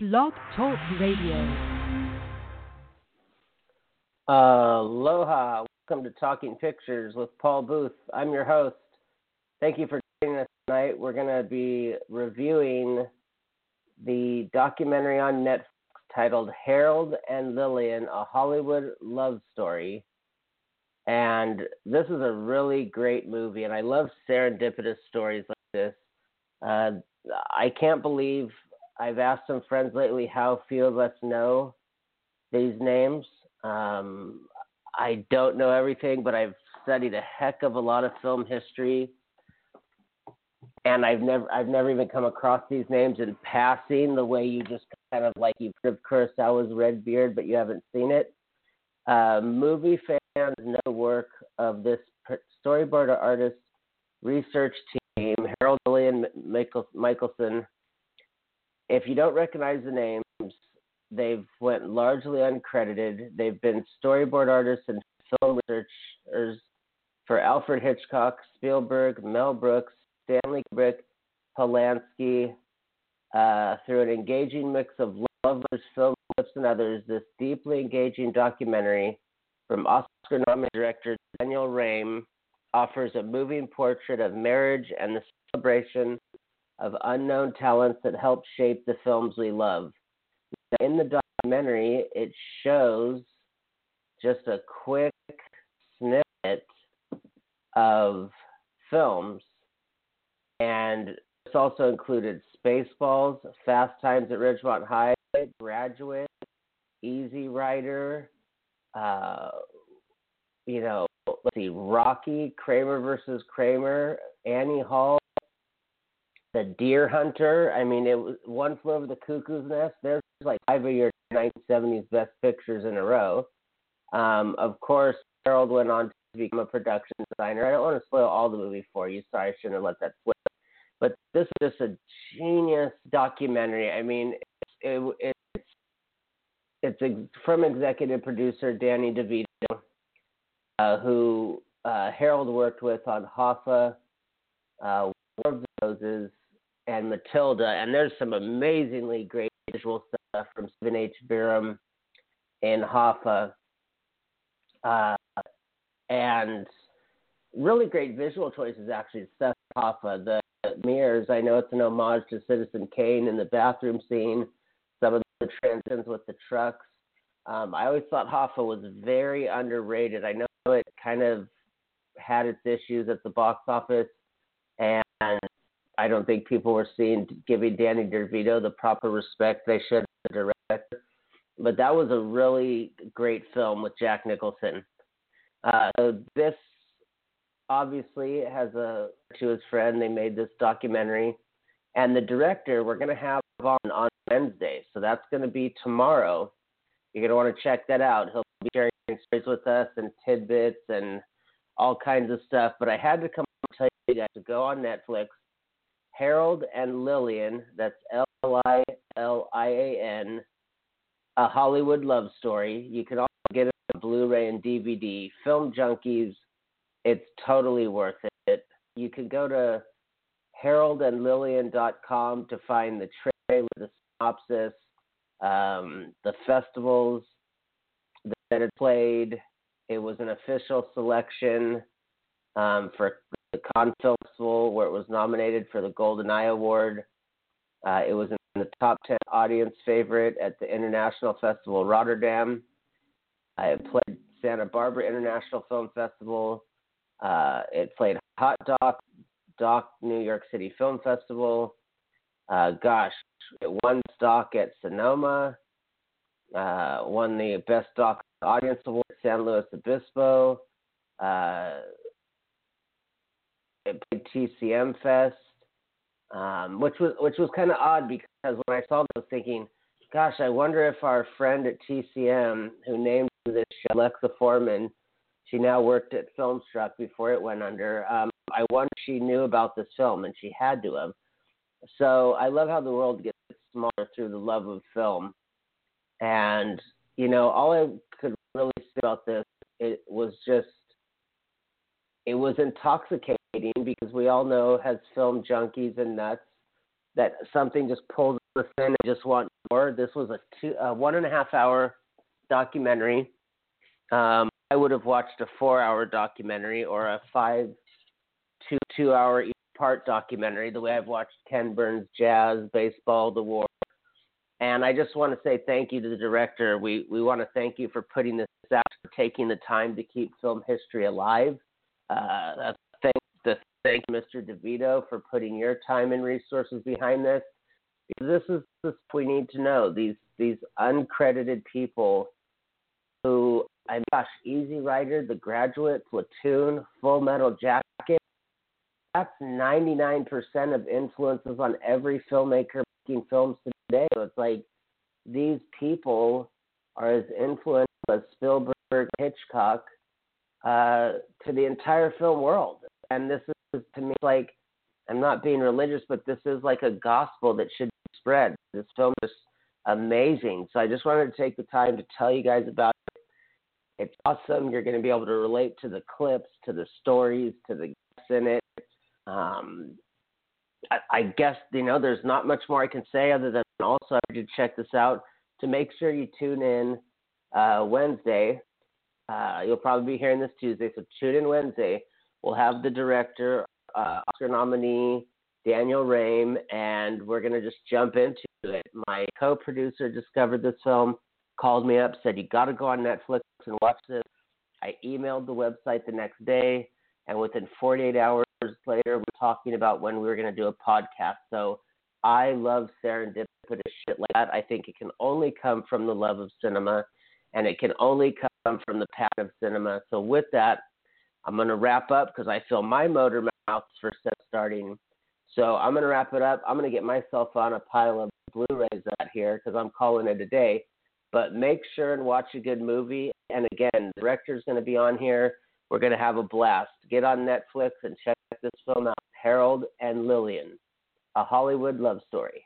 Blog Talk Radio. Aloha. Welcome to Talking Pictures with Paul Booth. I'm your host. Thank you for joining us tonight. We're going to be reviewing the documentary on Netflix titled Harold and Lillian A Hollywood Love Story. And this is a really great movie, and I love serendipitous stories like this. Uh, I can't believe I've asked some friends lately how few of us know these names. Um, I don't know everything, but I've studied a heck of a lot of film history, and I've never I've never even come across these names in passing the way you just kind of like you've heard of Kurosawa's Redbeard, but you haven't seen it. Uh, movie fans know the work of this storyboard artist research team, Harold Lillian Michelson if you don't recognize the names, they've went largely uncredited. They've been storyboard artists and film researchers for Alfred Hitchcock, Spielberg, Mel Brooks, Stanley Kubrick, Polanski. Uh, through an engaging mix of lovers, film clips, and others, this deeply engaging documentary from Oscar-nominated director Daniel Raim offers a moving portrait of marriage and the celebration of unknown talents that helped shape the films we love. In the documentary, it shows just a quick snippet of films, and it's also included Spaceballs, Fast Times at Ridgemont High, Graduate, Easy Rider, uh, you know, let's see, Rocky, Kramer versus Kramer, Annie Hall, the Deer Hunter. I mean, it was One Flew Over the Cuckoo's Nest. There's like five of your 1970s best pictures in a row. Um, of course, Harold went on to become a production designer. I don't want to spoil all the movie for you. Sorry, I shouldn't have let that slip. But this is just a genius documentary. I mean, it's, it, it's it's from executive producer Danny DeVito, uh, who uh, Harold worked with on Hoffa, uh, The Roses, and Matilda, and there's some amazingly great visual stuff from Stephen H. Burum and Hoffa, uh, and really great visual choices. Actually, Seth Hoffa, the mirrors. I know it's an homage to Citizen Kane in the bathroom scene. Some of the transitions with the trucks. Um, I always thought Hoffa was very underrated. I know it kind of had its issues at the box office, and I don't think people were seeing giving Danny DeVito the proper respect they should the director. But that was a really great film with Jack Nicholson. Uh, so this obviously has a to his friend. They made this documentary, and the director we're going to have on on Wednesday. So that's going to be tomorrow. You're going to want to check that out. He'll be sharing stories with us and tidbits and all kinds of stuff. But I had to come guys to go on Netflix Harold and Lillian, that's L I L I A N, a Hollywood love story. You can also get it on Blu-ray and DVD. Film junkies, it's totally worth it. You can go to haroldandlillian.com to find the trailer, the synopsis, um, the festivals that it played. It was an official selection um, for the Cannes Film Festival, where it was nominated for the Golden Eye Award. Uh, it was in the top 10 audience favorite at the International Festival Rotterdam. Uh, it played Santa Barbara International Film Festival. Uh, it played Hot Doc, Doc New York City Film Festival. Uh, gosh, it won stock at Sonoma. Uh, won the Best Doc Audience Award at San Luis Obispo. TCM Fest, um, which was which was kind of odd because when I saw was thinking, gosh, I wonder if our friend at TCM who named this show, Alexa Foreman, she now worked at Filmstruck before it went under. Um, I wonder if she knew about this film, and she had to have. So I love how the world gets smaller through the love of film. And you know, all I could really say about this, it was just, it was intoxicating because we all know as film junkies and nuts that something just pulls us in and just want more. This was a two, a one and a half hour documentary. Um, I would have watched a four hour documentary or a five, two, two hour each part documentary, the way I've watched Ken Burns Jazz, Baseball, The War. And I just want to say thank you to the director. We we want to thank you for putting this out, for taking the time to keep film history alive. Uh, thank the thank Mr. DeVito for putting your time and resources behind this. This is this we need to know. These these uncredited people who I gosh, Easy Rider, The Graduate, Platoon, Full Metal Jacket. That's 99% of influences on every filmmaker making films today. So it's like these people are as influential as Spielberg, Hitchcock, uh, to the entire film world. And this is to me like I'm not being religious, but this is like a gospel that should be spread. This film is amazing. So I just wanted to take the time to tell you guys about it. It's awesome. You're going to be able to relate to the clips, to the stories, to the guests in it. Um, I, I guess you know there's not much more I can say other than also I to check this out. To make sure you tune in uh, Wednesday. Uh, you'll probably be hearing this Tuesday, so tune in Wednesday. We'll have the director, uh, Oscar nominee Daniel Raim, and we're gonna just jump into it. My co-producer discovered this film, called me up, said you got to go on Netflix and watch this. I emailed the website the next day, and within 48 hours later, we're talking about when we were going to do a podcast. So I love serendipitous shit like that. I think it can only come from the love of cinema, and it can only come from the passion of cinema. So with that, I'm going to wrap up because I feel my motor mouth for set starting. So I'm going to wrap it up. I'm going to get myself on a pile of Blu-rays out here because I'm calling it a day. But make sure and watch a good movie. And again, the director's going to be on here. We're going to have a blast. Get on Netflix and check this film out Harold and Lillian, a Hollywood love story.